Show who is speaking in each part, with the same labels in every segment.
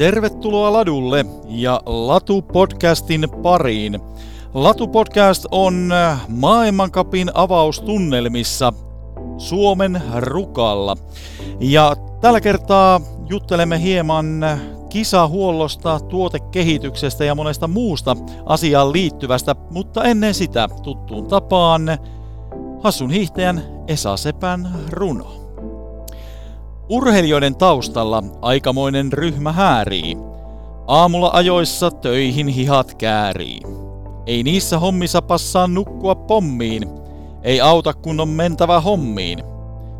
Speaker 1: Tervetuloa Ladulle ja Latu-podcastin pariin. Latu-podcast on äh, maailmankapin avaustunnelmissa Suomen Rukalla. Ja tällä kertaa juttelemme hieman kisahuollosta, tuotekehityksestä ja monesta muusta asiaan liittyvästä, mutta ennen sitä tuttuun tapaan Hassun hiihtäjän Esa Sepän runo. Urheilijoiden taustalla aikamoinen ryhmä häärii. Aamulla ajoissa töihin hihat käärii. Ei niissä hommissa passaa nukkua pommiin. Ei auta kun on mentävä hommiin.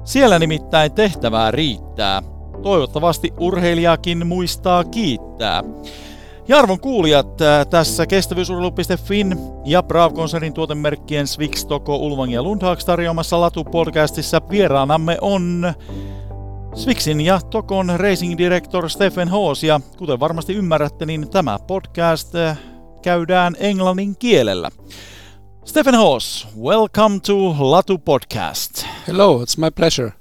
Speaker 1: Siellä nimittäin tehtävää riittää. Toivottavasti urheilijakin muistaa kiittää. Ja arvon kuulijat, tässä kestävyysurheilu.fin ja Brav-konsernin tuotemerkkien Swix, Toko, Ulvang ja Lundhags tarjoamassa Latu-podcastissa vieraanamme on Swixin ja Tokon Racing Director Stephen Hoos ja kuten varmasti ymmärrätte, niin tämä podcast äh, käydään englannin kielellä. Stephen Hoos, welcome to Latu Podcast.
Speaker 2: Hello, it's my pleasure.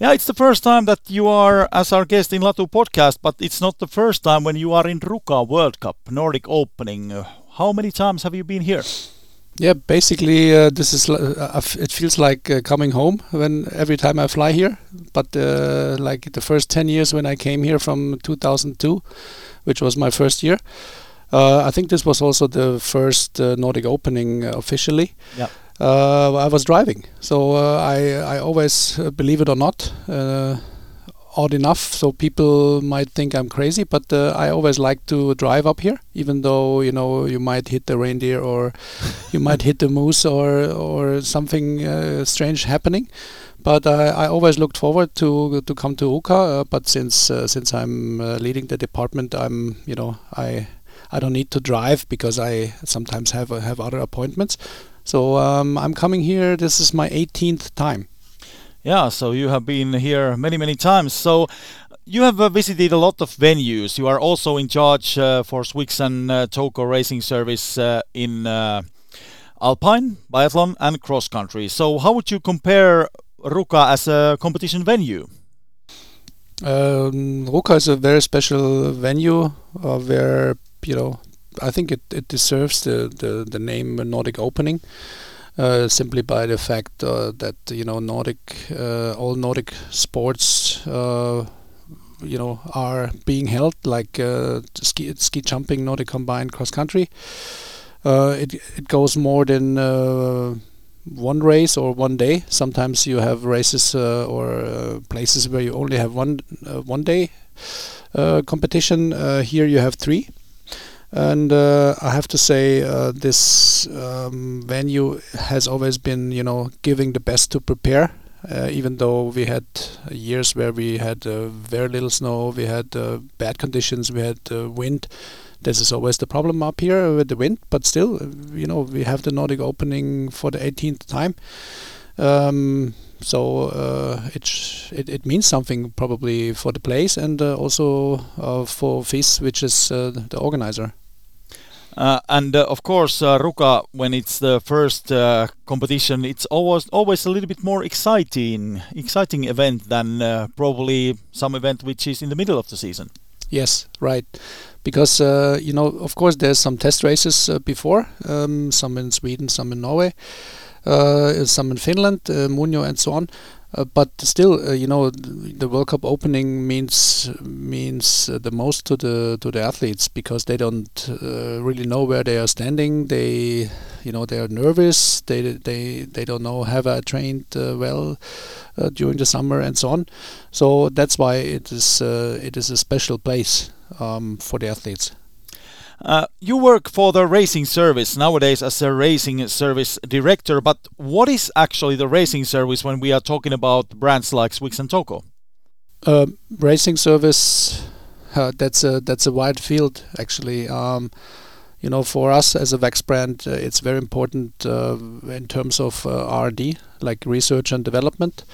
Speaker 1: Yeah, it's the first time that you are as our guest in Latu Podcast, but it's not the first time when you are in Ruka World Cup Nordic Opening. How many times have you been here?
Speaker 2: Yeah, basically, uh, this is uh, it feels like uh, coming home when every time I fly here. But uh, like the first ten years when I came here from 2002, which was my first year, uh, I think this was also the first uh, Nordic opening officially.
Speaker 1: Yeah.
Speaker 2: I was driving, so I I always believe it or not odd enough, so people might think I'm crazy. But uh, I always like to drive up here, even though you know you might hit the reindeer or you might hit the moose or or something uh, strange happening. But uh, I always looked forward to to come to Ruka. Uh, but since uh, since I'm uh, leading the department, I'm you know I I don't need to drive because I sometimes have have other appointments. So um, I'm coming here. This is my 18th time.
Speaker 1: Yeah, so you have been here many, many times. So you have uh, visited a lot of venues. You are also in charge uh, for Swix and uh, Toko Racing Service uh, in uh, Alpine, Biathlon, and cross country. So, how would you compare Ruka as a competition venue?
Speaker 2: Um, Ruka is a very special venue uh, where you know I think it, it deserves the, the, the name Nordic Opening. Uh, simply by the fact uh, that you know Nordic uh, all Nordic sports you know are being held like ski ski jumping Nordic combined cross country it it goes more than one race or one day. Sometimes you have races uh, or uh, places where you only have one uh, one day competition. here you have three, and uh, I have to say uh, this um, venue has always been you know giving the best to prepare uh, even though we had years where we had uh, very little snow we had uh, bad conditions we had uh, wind. This is always the problem up here with the wind but still you know we have the Nordic opening for the 18th time. Um, so it, it, it means something probably for the place and also for FIS which is the organizer
Speaker 1: uh, and uh, of course, uh, Ruka, when it's the first uh, competition, it's always always a little bit more exciting, exciting event than uh, probably some event which is in the middle of the season.
Speaker 2: Yes, right. Because uh, you know, of course, there's some test races before, um, some in Sweden, some in Norway, some in Finland, uh, Muonio, and so on. Uh, but still, uh, you know, the World Cup opening means means uh, the most to the to the athletes because they don't uh, really know where they are standing. They, you know, they are nervous. They they they don't know have I trained uh, well uh, during the summer and so on. So that's why it is it is a special place um, for the athletes.
Speaker 1: Uh, you work for the racing service nowadays as a racing service director, but what is actually the racing service when we are talking about brands like Swix and Toko?
Speaker 2: Uh, racing service, uh, that's a that's a wide field actually. Um, you know, for us as a Vax brand, uh, it's very important uh, in terms of R&D, like research and development.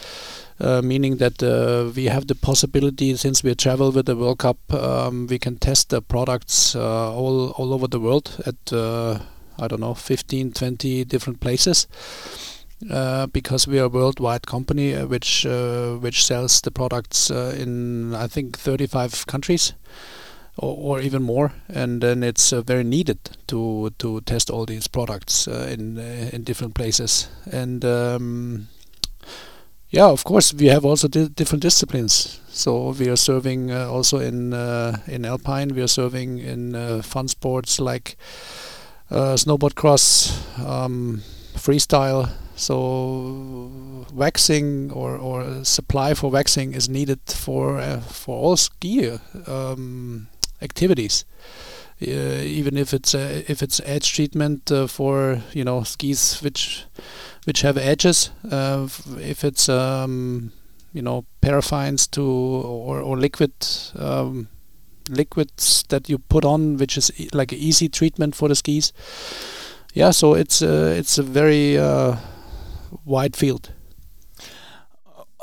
Speaker 2: Uh, meaning that uh, we have the possibility, since we travel with the World Cup, um, we can test the products uh, all all over the world at I don't know 15, 20 different places. Uh, because we are a worldwide company uh, which uh, which sells the products in I think 35 countries. or, or even more, and then it's very needed to to test all these products in in different places. And um, yeah, of course, we have also di different disciplines. So we are serving uh, also in uh, in alpine. We are serving in uh, fun sports like snowboard cross, um, freestyle. So waxing or, or supply for waxing is needed for for all ski um, activities. Uh, even if it's uh, if it's edge treatment uh, for you know skis which which have edges, if it's um, you know paraffines to or, or liquid um, liquids that you put on, which is e like an easy treatment for the skis. Yeah, so it's uh, it's a very uh, wide field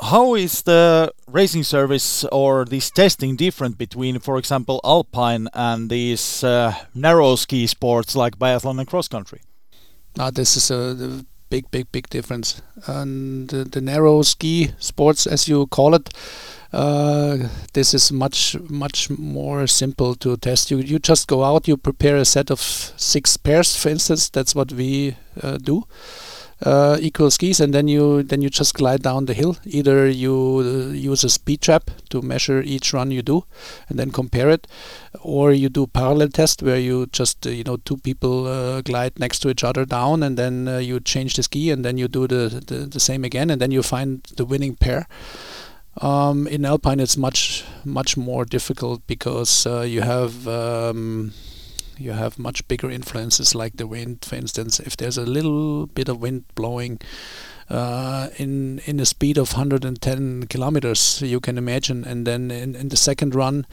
Speaker 1: how is the racing service or this testing different between, for example, alpine and these uh, narrow ski sports like biathlon and cross country?
Speaker 2: Uh, this is a big, big, big difference. And the, the narrow ski sports, as you call it, uh, this is much, much more simple to test. You you just go out, you prepare a set of six pairs, for instance. That's what we uh, do uh, equal skis, and then you then you just glide down the hill. Either you uh, use a speed trap to measure each run you do, and then compare it, or you do parallel test where you just uh, you know two people uh, glide next to each other down, and then uh, you change the ski, and then you do the, the, the same again, and then you find the winning pair. Um, in alpine, it's much much more difficult because uh, you have um, you have much bigger influences like the wind, for instance. If there's a little bit of wind blowing uh, in in a speed of 110 kilometers, you can imagine, and then in, in the second run,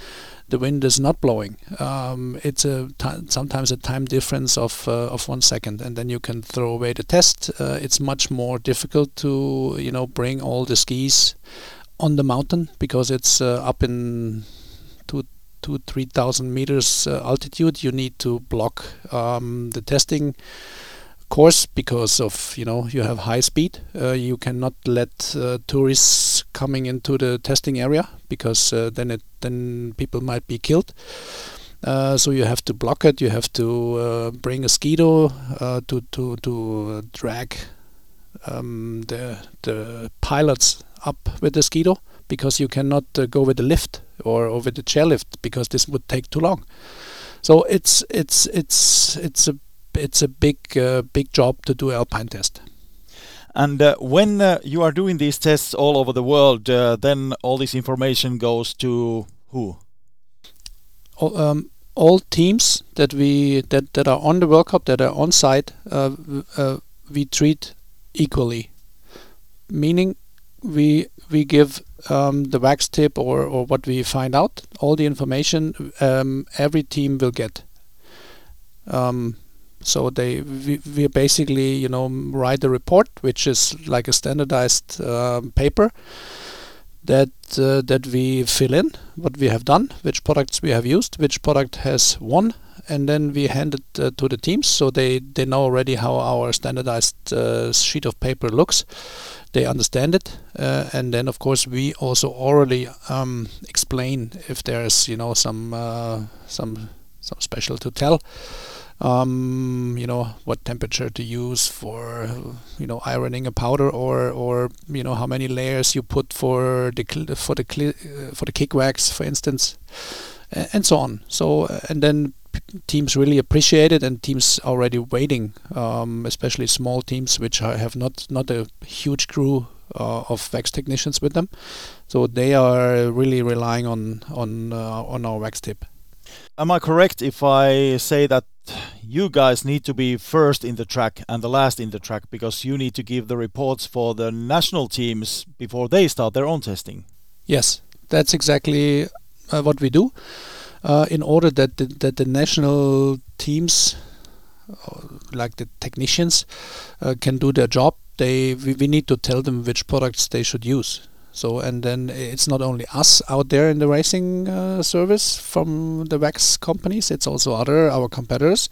Speaker 2: the wind is not blowing. Um, it's a sometimes a time difference of uh, of one second, and then you can throw away the test. Uh, it's much more difficult to you know bring all the skis on the mountain because it's uh, up in two to 3000 meters uh, altitude you need to block um, the testing course because of you know you have high speed. Uh, you cannot let uh, tourists coming into the testing area because uh, then it then people might be killed. Uh, so you have to block it. You have to uh, bring a skido to to to drag um, the the pilots up with the skido because you cannot go with the lift or over the chairlift because this would take too long. So it's it's it's it's a it's a big uh, big job to do alpine test.
Speaker 1: And uh, when uh, you are doing these tests all over the world, uh, then all this information goes to who?
Speaker 2: All, um, all teams that we that, that are on the World Cup that are on site, uh, uh, we treat equally. Meaning, we we give um, the wax tip or, or what we find out, all the information um, every team will get. Um, so they we, we basically you know write a report which is like a standardized um, paper that uh, that we fill in what we have done, which products we have used, which product has won, and then we hand it uh, to the teams so they they know already how our standardized uh, sheet of paper looks. They understand it uh, and then of course we also orally um, explain if there's you know some uh, some some special to tell um, you know what temperature to use for you know ironing a powder or or you know how many layers you put for the for the uh, for the kick wax for instance and so on. So uh, and then teams really appreciate it, and teams already waiting, um, especially small teams which have not not a huge crew uh, of wax technicians with them, so they are really relying on on uh, on our wax tip.
Speaker 1: Am I correct if I say that you guys need to be first in the track and the last in the track because you need to give the reports for the national teams before they start their own testing?
Speaker 2: Yes, that's exactly uh, what we do uh, in order that the, that the national teams, uh, like the technicians, uh, can do their job. They we, we need to tell them which products they should use. So and then it's not only us out there in the racing uh, service from the wax companies; it's also other our competitors.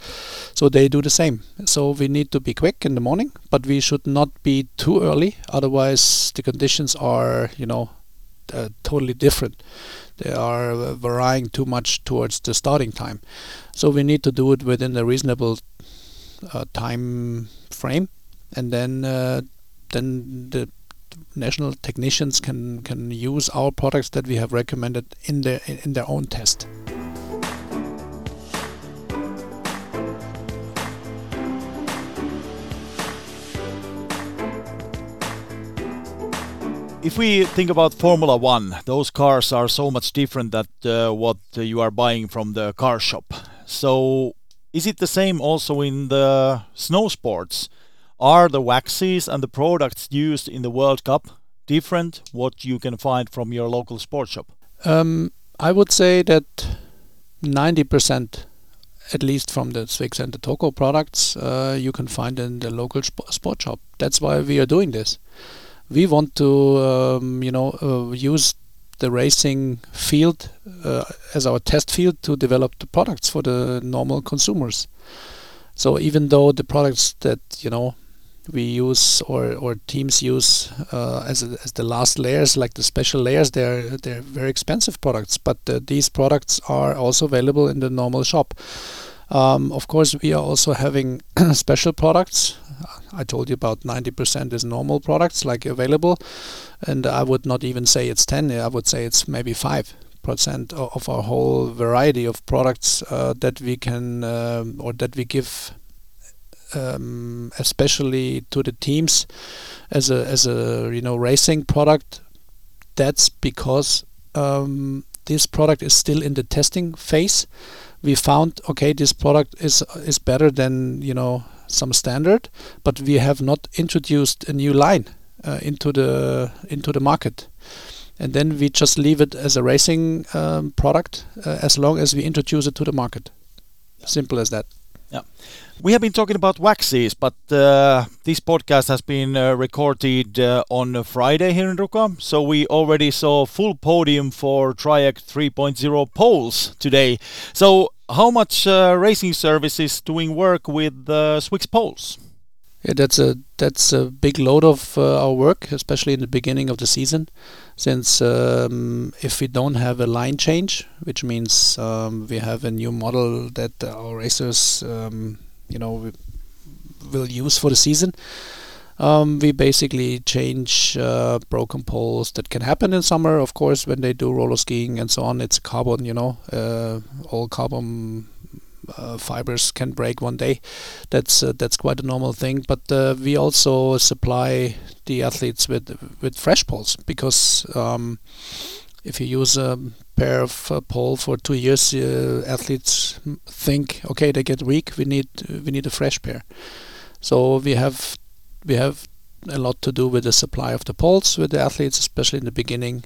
Speaker 2: So they do the same. So we need to be quick in the morning, but we should not be too early. Otherwise, the conditions are you know uh, totally different. They are varying too much towards the starting time. So we need to do it within a reasonable uh, time frame, and then uh, then the national technicians can can use our products that we have recommended in their in their own test.
Speaker 1: If we think about Formula One, those cars are so much different than uh, what you are buying from the car shop. So, is it the same also in the snow sports? Are the waxes and the products used in the World Cup different what you can find from your local sports shop?
Speaker 2: Um, I would say that 90% at least from the Swix and the Toko products uh, you can find in the local sp sport shop. That's why we are doing this we want to um, you know uh, use the racing field uh, as our test field to develop the products for the normal consumers. So even though the products that you know we use or, or teams use uh, as, a, as the last layers, like the special layers, they're they're very expensive products. But uh, these products are also available in the normal shop. Um, of course, we are also having special products. I told you about 90% is normal products like available, and I would not even say it's 10. I would say it's maybe five percent of our whole variety of products uh, that we can um, or that we give um, especially to the teams as a as a you know racing product that's because um, this product is still in the testing phase we found okay this product is is better than you know some standard but we have not introduced a new line uh, into the into the market. And then we just leave it as a racing um, product uh, as long as we introduce it to the market. Simple as that.
Speaker 1: Yeah we have been talking about waxes, but uh, this podcast has been uh, recorded uh, on Friday here in Ruka, so we already saw full podium for Triac 3.0 poles today. So, how much uh, racing service is doing work with uh, Swix poles?
Speaker 2: Yeah, that's a that's a big load of uh, our work, especially in the beginning of the season, since um, if we don't have a line change, which means um, we have a new model that our racers um, you know we will use for the season. Um, we basically change uh, broken poles that can happen in summer, of course, when they do roller skiing and so on. It's carbon, you know, uh, all carbon uh, fibers can break one day. That's uh, that's quite a normal thing. But uh, we also supply the athletes with with fresh poles because um, if you use a pair of uh, pole for two years, uh, athletes think, okay, they get weak. We need we need a fresh pair. So we have we have a lot to do with the supply of the poles with the athletes, especially in the beginning.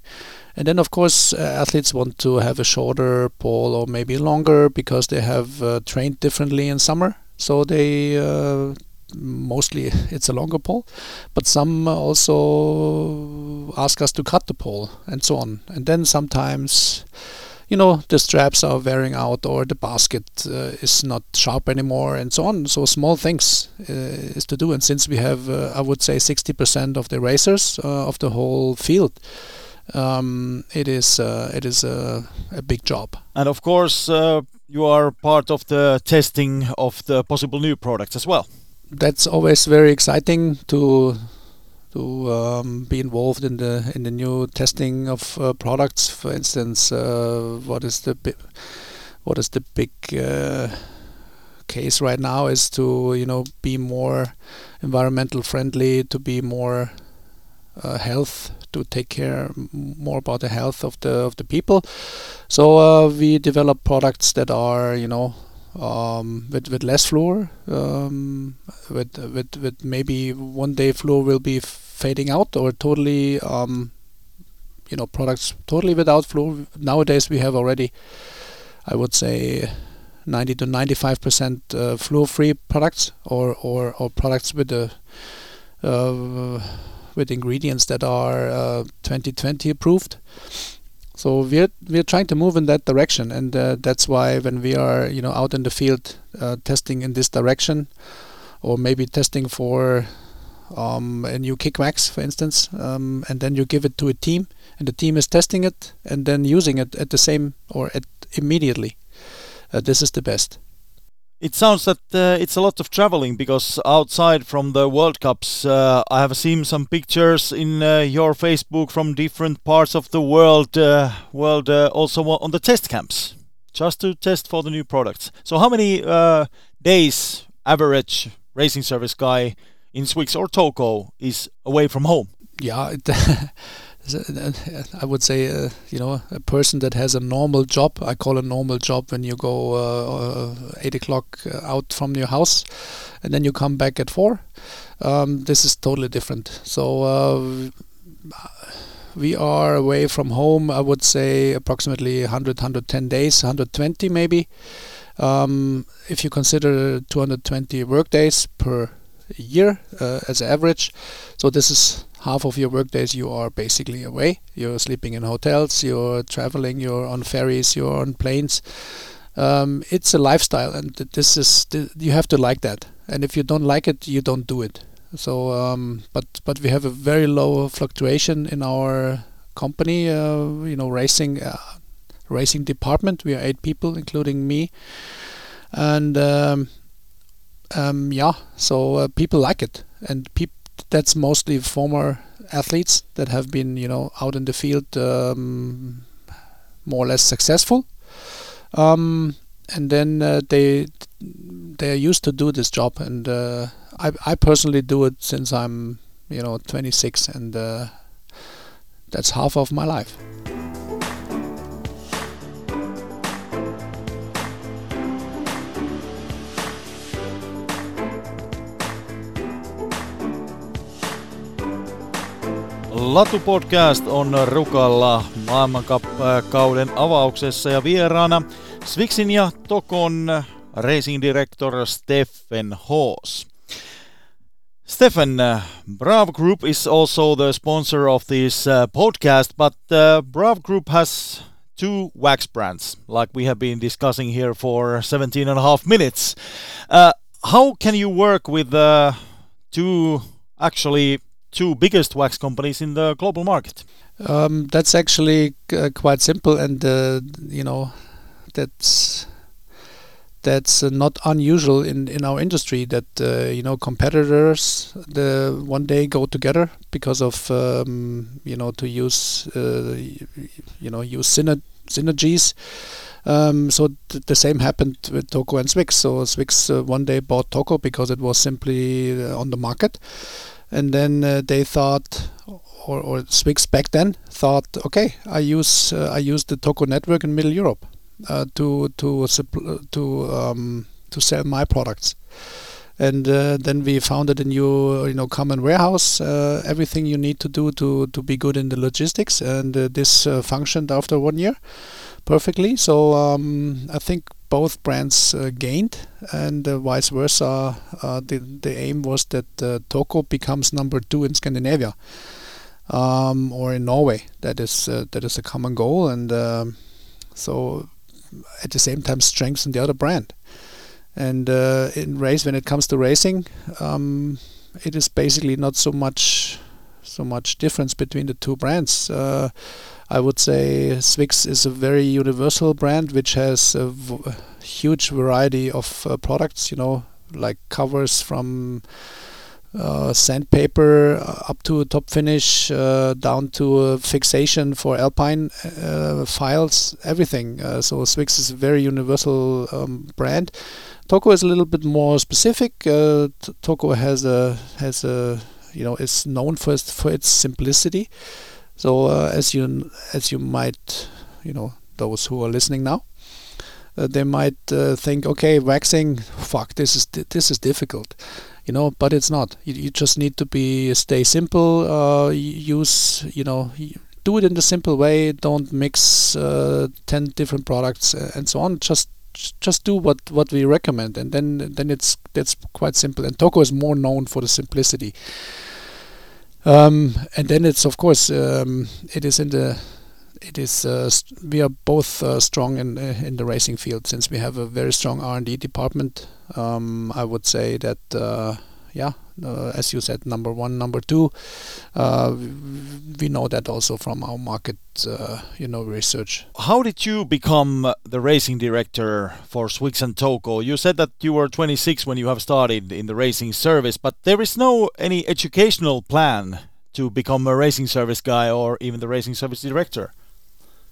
Speaker 2: And then, of course, uh, athletes want to have a shorter pole or maybe longer because they have uh, trained differently in summer. So they uh, mostly it's a longer pole, but some also ask us to cut the pole and so on. And then sometimes, you know, the straps are wearing out or the basket uh, is not sharp anymore and so on. So small things uh, is to do. And since we have, uh, I would say, 60% of the racers uh, of the whole field. Um, it is uh, it is a, a, big job,
Speaker 1: and of course uh, you are part of the testing of the possible new products as well
Speaker 2: that's always very exciting to to um, be involved in the in the new testing of uh, products. For instance, uh, what is the what is the big uh, case right now is to you know be more environmental friendly, to be more uh, health, to take care more about the health of the of the people. So uh, we develop products that are you know um, with with less fluor, um, with with with maybe one day fluor will be fading out or totally, um, you know, products totally without fluor. Nowadays we have already, I would say, 90 to 95 percent uh, fluor-free products or or or products with the uh, with ingredients that are uh, 2020 approved. So we're we're trying to move in that direction, and uh, that's why when we are you know out in the field uh, testing in this direction, or maybe testing for um, a new kick wax, for instance, um, and then you give it to a team, and the team is testing it and then using it at the same or at immediately. Uh, this is the best.
Speaker 1: It sounds that uh, it's a lot of traveling because outside from the World Cups, uh, I have seen some pictures in uh, your Facebook from different parts of the world, uh, world uh, also on the test camps, just to test for the new products. So, how many uh, days average racing service guy in Swix or Toko is away from home?
Speaker 2: Yeah. It I would say, uh, you know, a person that has a normal job. I call a normal job when you go uh, uh, eight o'clock uh, out from your house, and then you come back at four. Um, this is totally different. So uh, we are away from home. I would say approximately 100, 110 days, 120 maybe. Um, if you consider 220 work days per year uh, as average, so this is half of your workdays you are basically away. You're sleeping in hotels, you're traveling, you're on ferries, you're on planes. Um, it's a lifestyle, and this is th you have to like that. And if you don't like it, you don't do it. So, um, but but we have a very low fluctuation in our company. Uh, you know, racing uh, racing department. We are eight people, including me, and um, um yeah. So uh, people like it, and people that's mostly former athletes that have been, you know, out in the field um, more or less successful. Um, and then uh, they they are used to do this job, and uh, I I personally do it since I'm you know 26, and uh, that's half of my life.
Speaker 1: Latu Podcast on Rukalla maailmankap-kauden avauksessa ja vieraana Swixin ja Tokon racing director Steffen Hoos. Steffen, uh, Brav Group is also the sponsor of this uh, podcast, but uh, Brav Group has two wax brands, like we have been discussing here for 17 and a half minutes. Uh, how can you work with uh, two actually two biggest wax companies in the global market?
Speaker 2: Um, that's actually uh, quite simple, and uh, you know, that's that's uh, not unusual in, in our industry that uh, you know competitors the one day go together because of um, you know to use uh, you know use syner- synergies. Um, so th- the same happened with Toko and Swix. So Swix uh, one day bought Toko because it was simply on the market and then uh, they thought or, or Swix back then thought okay I use uh, I use the Toko network in Middle Europe uh, to to to um, to sell my products. And uh, then we founded a new you know common warehouse uh, everything you need to do to to be good in the logistics. And uh, this functioned after one year perfectly so um, I think both brands uh, gained, and uh, vice versa. Uh, the the aim was that Toko becomes number two in Scandinavia, um, or in Norway. That is that is a common goal, and um, so at the same time strengthen the other brand. And in race, when it comes to racing, um, it is basically not so much so much difference between the two brands. Uh, I would say Swix is a very universal brand which has a huge variety of uh, products, you know, like covers from uh, sandpaper uh, up to top finish, uh, down to fixation for alpine uh, files, everything. Uh, so Swix is a very universal um, brand. Toko is a little bit more specific. Toko has a has a you know is known for its, for its simplicity. So uh, as you as you might, you know, those who are listening now, uh, they might uh, think, okay, waxing, fuck, this is this is difficult, you know, but it's not. You, you just need to be stay simple. Uh, use, you know, do it in the simple way. Don't mix uh, ten different products and so on. Just just do what what we recommend, and then then it's that's quite simple. And Toko is more known for the simplicity. Um, and then it's of course um, it is in the it is uh, we are both uh, strong in uh, in the racing field since we have a very strong R and D department. Um, I would say that uh, yeah, as you said, number one, number two. Uh, we know that also from our market, uh, you know, research.
Speaker 1: How did you become the racing director for Swix and Toko? You said that you were 26 when you have started in the racing service, but there is no any educational plan to become a racing service guy or even the racing service director.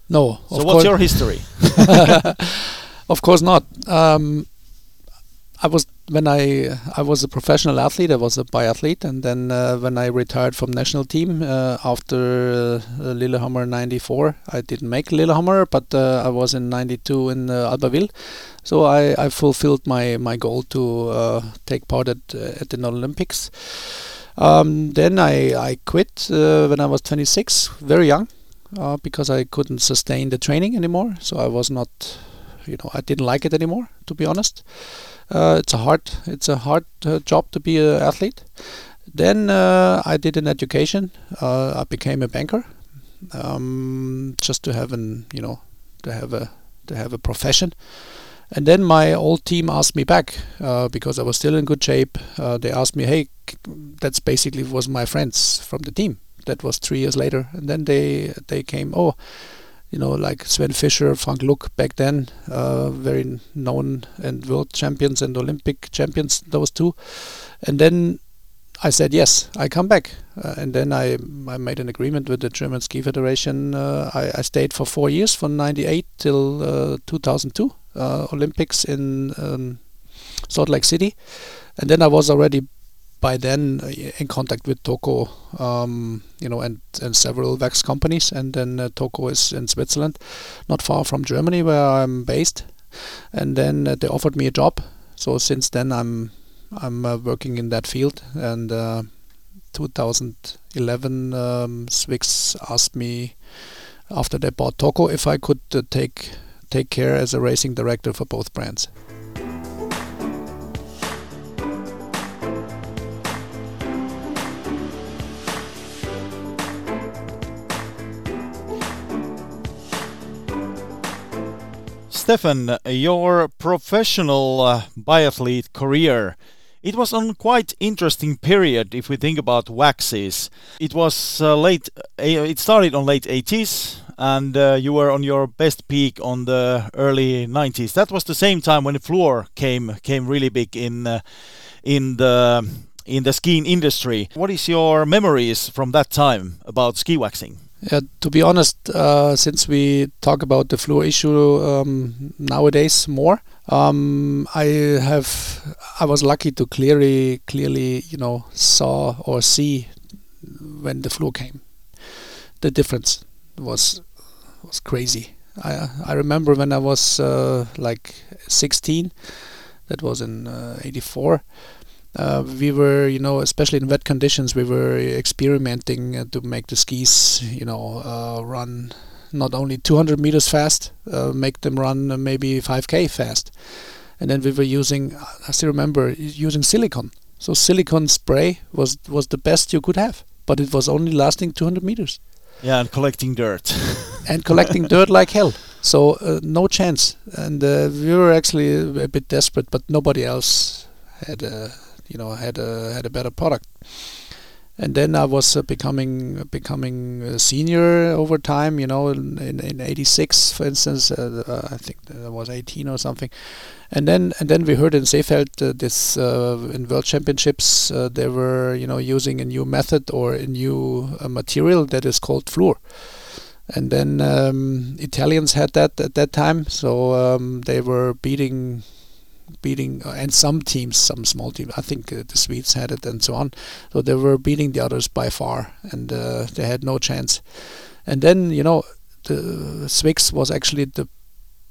Speaker 2: No.
Speaker 1: So what's your history?
Speaker 2: of course not. Um, I was when I I was a professional athlete. I was a biathlete, and then uh, when I retired from national team uh, after uh, Lillehammer '94, I didn't make Lillehammer, but uh, I was in '92 in uh, Albertville, so I, I fulfilled my, my goal to uh, take part at at the Olympics. Um, then I I quit when I was 26, very young, because I couldn't sustain the training anymore. So I was not, you know, I didn't like it anymore, to be honest. Uh, it's a hard it's a hard uh, job to be an athlete. Then uh, I did an education. I became a banker, um, just to have an you know to have a to have a profession. And then my old team asked me back uh, because I was still in good shape. Uh, they asked me, "Hey, that's basically was my friends from the team." That was three years later, and then they they came. Oh, you know, like Sven Fischer, Frank Luck back then, uh, very known and world champions and Olympic champions, those two. And then I said yes, I come back. Uh, and then I I made an agreement with the German Ski Federation. Uh, I, I, stayed for four years, from '98 till uh, 2002 uh, Olympics in um, Salt Lake City, and then I was already by then uh, in contact with Toko, um, you know, and, and several wax companies. And then uh, is in Switzerland, not far from Germany, where I'm based. And then uh, they offered me a job. So since then, I'm I'm uh, working in that field. And uh, 2011, um, Swix asked me after they bought Toko if I could uh, take take care as a racing director for both brands.
Speaker 1: Steffen, your professional uh, biathlete career, it was on quite interesting period if we think about waxes. It was uh, late, uh, it started on late 80s and uh, you were on your best peak on the early 90s. That was the same time when fluor came came really big in uh, in the in the skiing industry. What is your memories from that time about ski waxing?
Speaker 2: Yeah, to be honest, uh, since we talk about the fluor issue um, nowadays more, um, I have I was lucky to clearly clearly you know saw or see when the fluor came. The difference was was crazy. I I remember when I was uh, like 16, that was in '84. Uh, we were, you know, especially in wet conditions, we were experimenting uh, to make the skis, you know, uh, run not only 200 meters fast, uh, make them run uh, maybe 5k fast. And then we were using, I still remember, using silicone. So silicone spray was was the best you could have, but it was only lasting 200 meters.
Speaker 1: Yeah, and collecting dirt.
Speaker 2: and collecting dirt like hell. So uh, no chance. And we were actually a bit desperate, but nobody else had a you know had a had a better product. And then I was uh, becoming becoming a senior over time. You know, in in '86, for instance, uh, uh, I think I was 18 or something. And then and then we heard in Seefeld uh, this uh, in World Championships uh, they were you know using a new method or a new material that is called fluor and then um, Italians had that at that time, so um, they were beating beating uh, and some teams, some small teams. I think uh, the Swedes had it and so on. So they were beating the others by far, and uh, they had no chance. And then you know, the Swix was actually the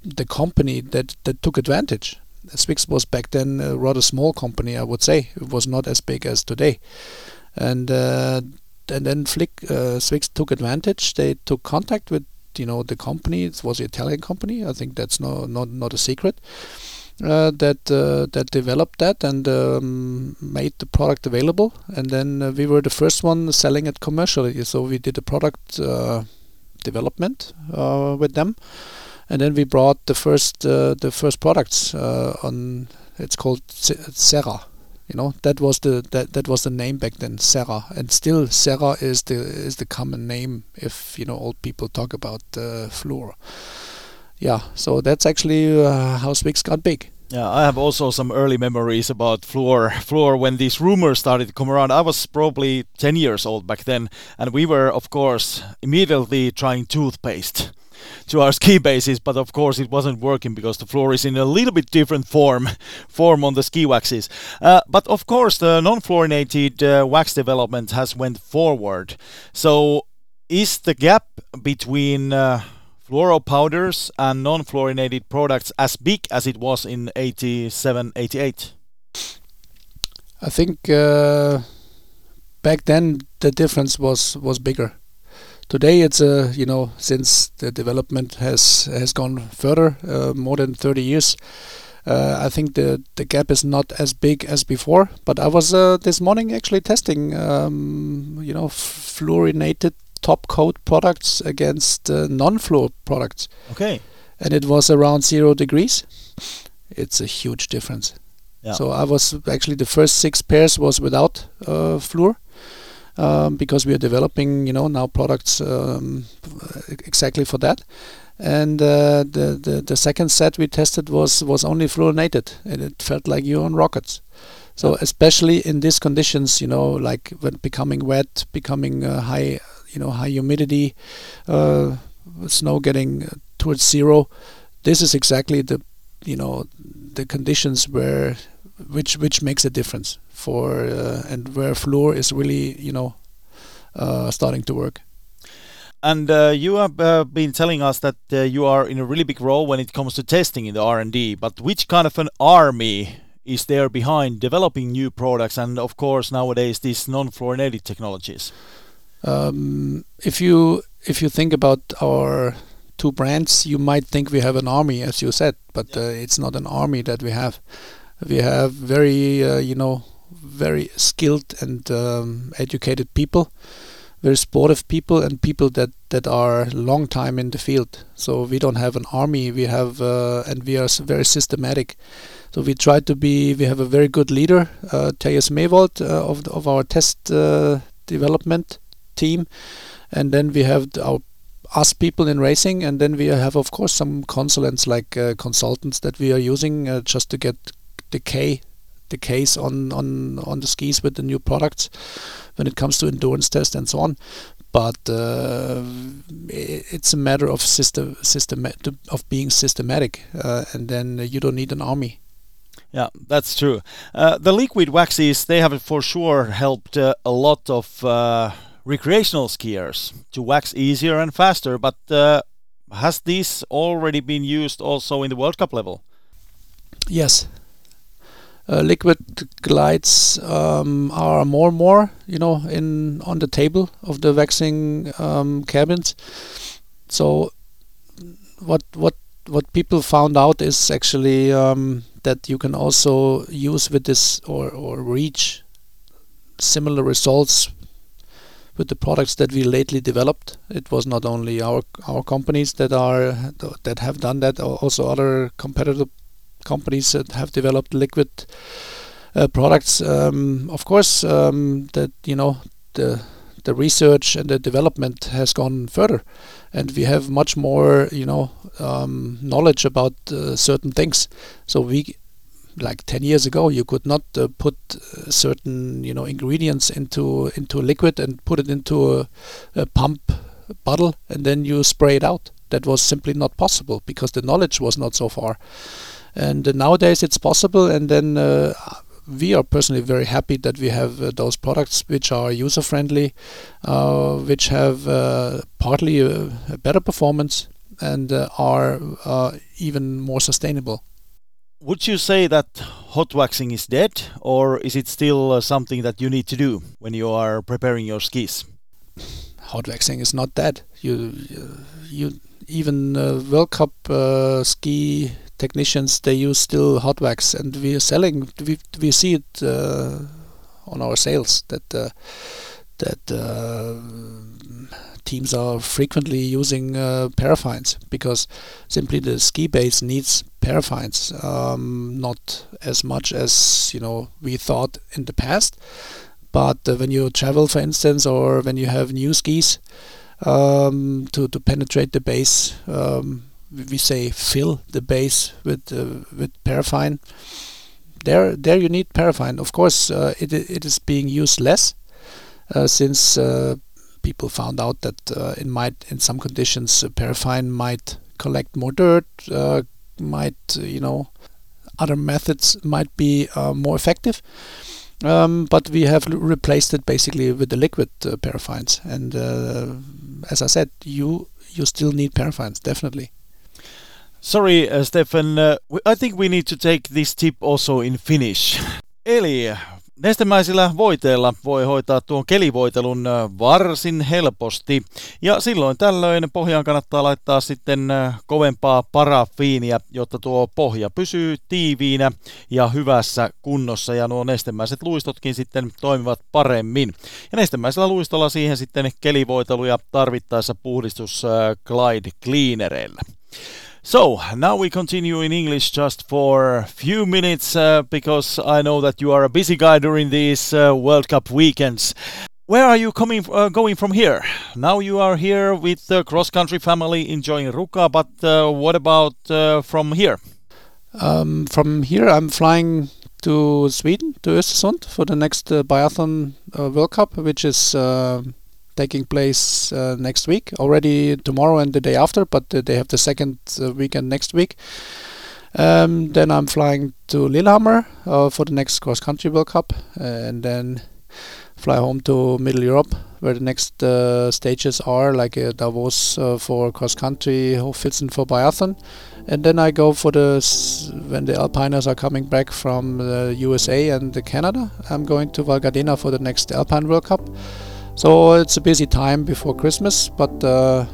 Speaker 2: the company that that took advantage. Swix was back then a rather small company, I would say. It was not as big as today, and uh, and then Flick uh, Swix took advantage. They took contact with you know the company. It was an Italian company. I think that's no not not a secret uh, that uh, that developed that and um, made the product available. And then uh, we were the first one selling it commercially. So we did the product uh, development uh, with them, and then we brought the first uh, the first products on. It's called Cera. You know that was the that, that was the name back then, Cera, and still Cera is the is the common name if you know old people talk about uh, Fluor. Yeah, so that's actually uh, how Swix got big.
Speaker 1: Yeah, I have also some early memories about Fluor. Fluor when these rumors started to come around. I was probably 10 years old back then, and we were, of course, immediately trying toothpaste to our ski bases, but of course it wasn't working because the Fluor is in a little bit different form form on the ski waxes. Uh, but of course, the non-fluorinated uh, wax development has went forward. So, is the gap between uh, fluoro powders and non-fluorinated products as big as it was in 87, 88?
Speaker 2: I think uh, back then the difference was was bigger today it's a you know since the development has has gone further uh, more than 30 years uh, I think the the gap is not as big as before but I was uh, this morning actually testing um, you know fluorinated top coat products against uh, non-fluor products
Speaker 1: okay
Speaker 2: and it was around zero degrees it's a huge difference yeah. so I was actually the first six pairs was without uh, fluor um, because we are developing, you know, now products um, exactly for that. And uh, the, the the second set we tested was was only fluorinated, and it felt like you're on rockets. So especially in these conditions, you know, like when becoming wet, becoming uh, high, you know, high humidity, uh, snow getting towards zero, this is exactly the, you know, the conditions where which which makes a difference for uh, and where Fluor is really you know uh, starting to work.
Speaker 1: And uh, you have uh, been telling us that uh, you are in a really big role when it comes to testing in the R&D. But which kind of an army is there behind developing new products and, of course, nowadays these non-fluorinated technologies?
Speaker 2: Um, if you if you think about our two brands, you might think we have an army, as you said, but. Uh, it's not an army that we have. We have very, uh, you know, very skilled and um, educated people, very sportive people, and people that that are long time in the field. So we don't have an army. We have uh, and we are very systematic. So we try to be. We have a very good leader, uh, Mevold, uh, of the, of our test uh, development team, and then we have our us people in racing, and then we have of course some consultants like uh, consultants that we are using uh, just to get the K the case on on on the skis with the new products when it comes to endurance test and so on. But uh, it's a matter of system system of being systematic uh, and then you don't need an army.
Speaker 1: Yeah that's true. Uh, the liquid waxes they have for sure helped uh, a lot of recreational skiers to wax easier and faster but uh, has this already been used also in the world cup level
Speaker 2: yes uh, liquid glides um, are more and more, you know, in on the table of the waxing um, cabins. So what what what people found out is actually um, that you can also use with this or or reach similar results with the products that we lately developed. It was not only our our companies that are that have done that, also other competitor companies that have developed liquid uh, products. Um, of course, um, that you know the the research and the development has gone further, and we have much more you know um, knowledge about uh, certain things. So we like 10 years ago you could not uh, put uh, certain you know ingredients into into liquid and put it into a, a, pump bottle and then you spray it out. That was simply not possible because the knowledge was not so far. And uh, nowadays it's possible and then uh, we are personally very happy that we have uh, those products which are user friendly uh, which have uh, partly a, a, better performance and are even more sustainable
Speaker 1: would you say that hot waxing is dead or is it still something that you need to do when you are preparing your skis
Speaker 2: hot waxing is not dead you you even World Cup ski technicians they use still hot wax, and we are selling. We we see it uh, on our sales that uh, that uh, teams are frequently using uh, paraffines because simply the ski base needs paraffines, um, not as much as you know we thought in the past. But uh, when you travel, for instance, or when you have new skis um, to to penetrate the base, um, we say fill the base with uh, with paraffin. There, there you need paraffin. Of course, uh, it it is being used less uh, since uh, people found out that uh, it might, in some conditions, paraffin might collect more dirt, might you know, other methods might be more effective. Um, but we have replaced it basically with the liquid uh, paraffins. And uh, as I said, you you still need paraffins, definitely.
Speaker 1: Sorry, uh, Steffen. I think we need to take this tip also in Finnish. Eli Nestemäisillä voiteilla voi hoitaa tuon kelivoitelun varsin helposti ja silloin tällöin pohjaan kannattaa laittaa sitten kovempaa parafiinia, jotta tuo pohja pysyy tiiviinä ja hyvässä kunnossa ja nuo nestemäiset luistotkin sitten toimivat paremmin. Ja nestemäisellä luistolla siihen sitten kelivoitelu ja tarvittaessa puhdistus Glide Cleanereillä. So now we continue in English just for a few minutes uh, because I know that you are a busy guy during these uh, World Cup weekends. Where are you coming uh, going from here? Now you are here with the cross country family enjoying Ruka, but uh, what about uh, from here?
Speaker 2: Um, from here, I'm flying to Sweden to Östersund for the next uh, biathlon World Cup, which is taking place uh, next week, already tomorrow and the day after, but uh, they have the second uh, weekend next week. Um, then I'm flying to Lillehammer for the next cross country World Cup, and then fly home to Middle Europe, where the next uh, stages are, like uh, Davos uh, for cross country, Hochfilzen for biathlon, and then I go for the when the Alpiners are coming back from the USA and Canada. I'm going to Val Gardena for the next Alpine World Cup. So it's a busy time before Christmas, but uh,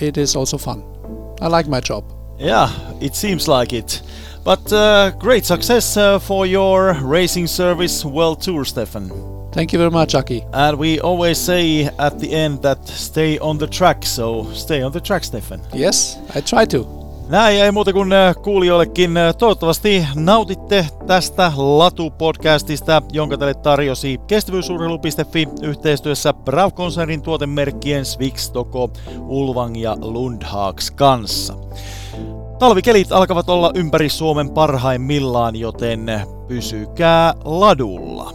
Speaker 2: it is also fun. I like my job.
Speaker 1: Yeah, it seems like it. But uh, great success uh, for your racing service World Tour, Steffen.
Speaker 2: Thank you very much, Aki.
Speaker 1: And we always say at the end that stay on the track, so stay on the track, Steffen.
Speaker 2: Yes, I try to.
Speaker 1: Näin ei muuta kuin äh, kuulijoillekin. Äh, toivottavasti nautitte tästä Latu-podcastista, jonka teille tarjosi kestävyysurheilu.fi yhteistyössä Brav-konsernin tuotemerkkien Swixtoko, Ulvang ja Lundhags kanssa. Talvikelit alkavat olla ympäri Suomen parhaimmillaan, joten pysykää ladulla.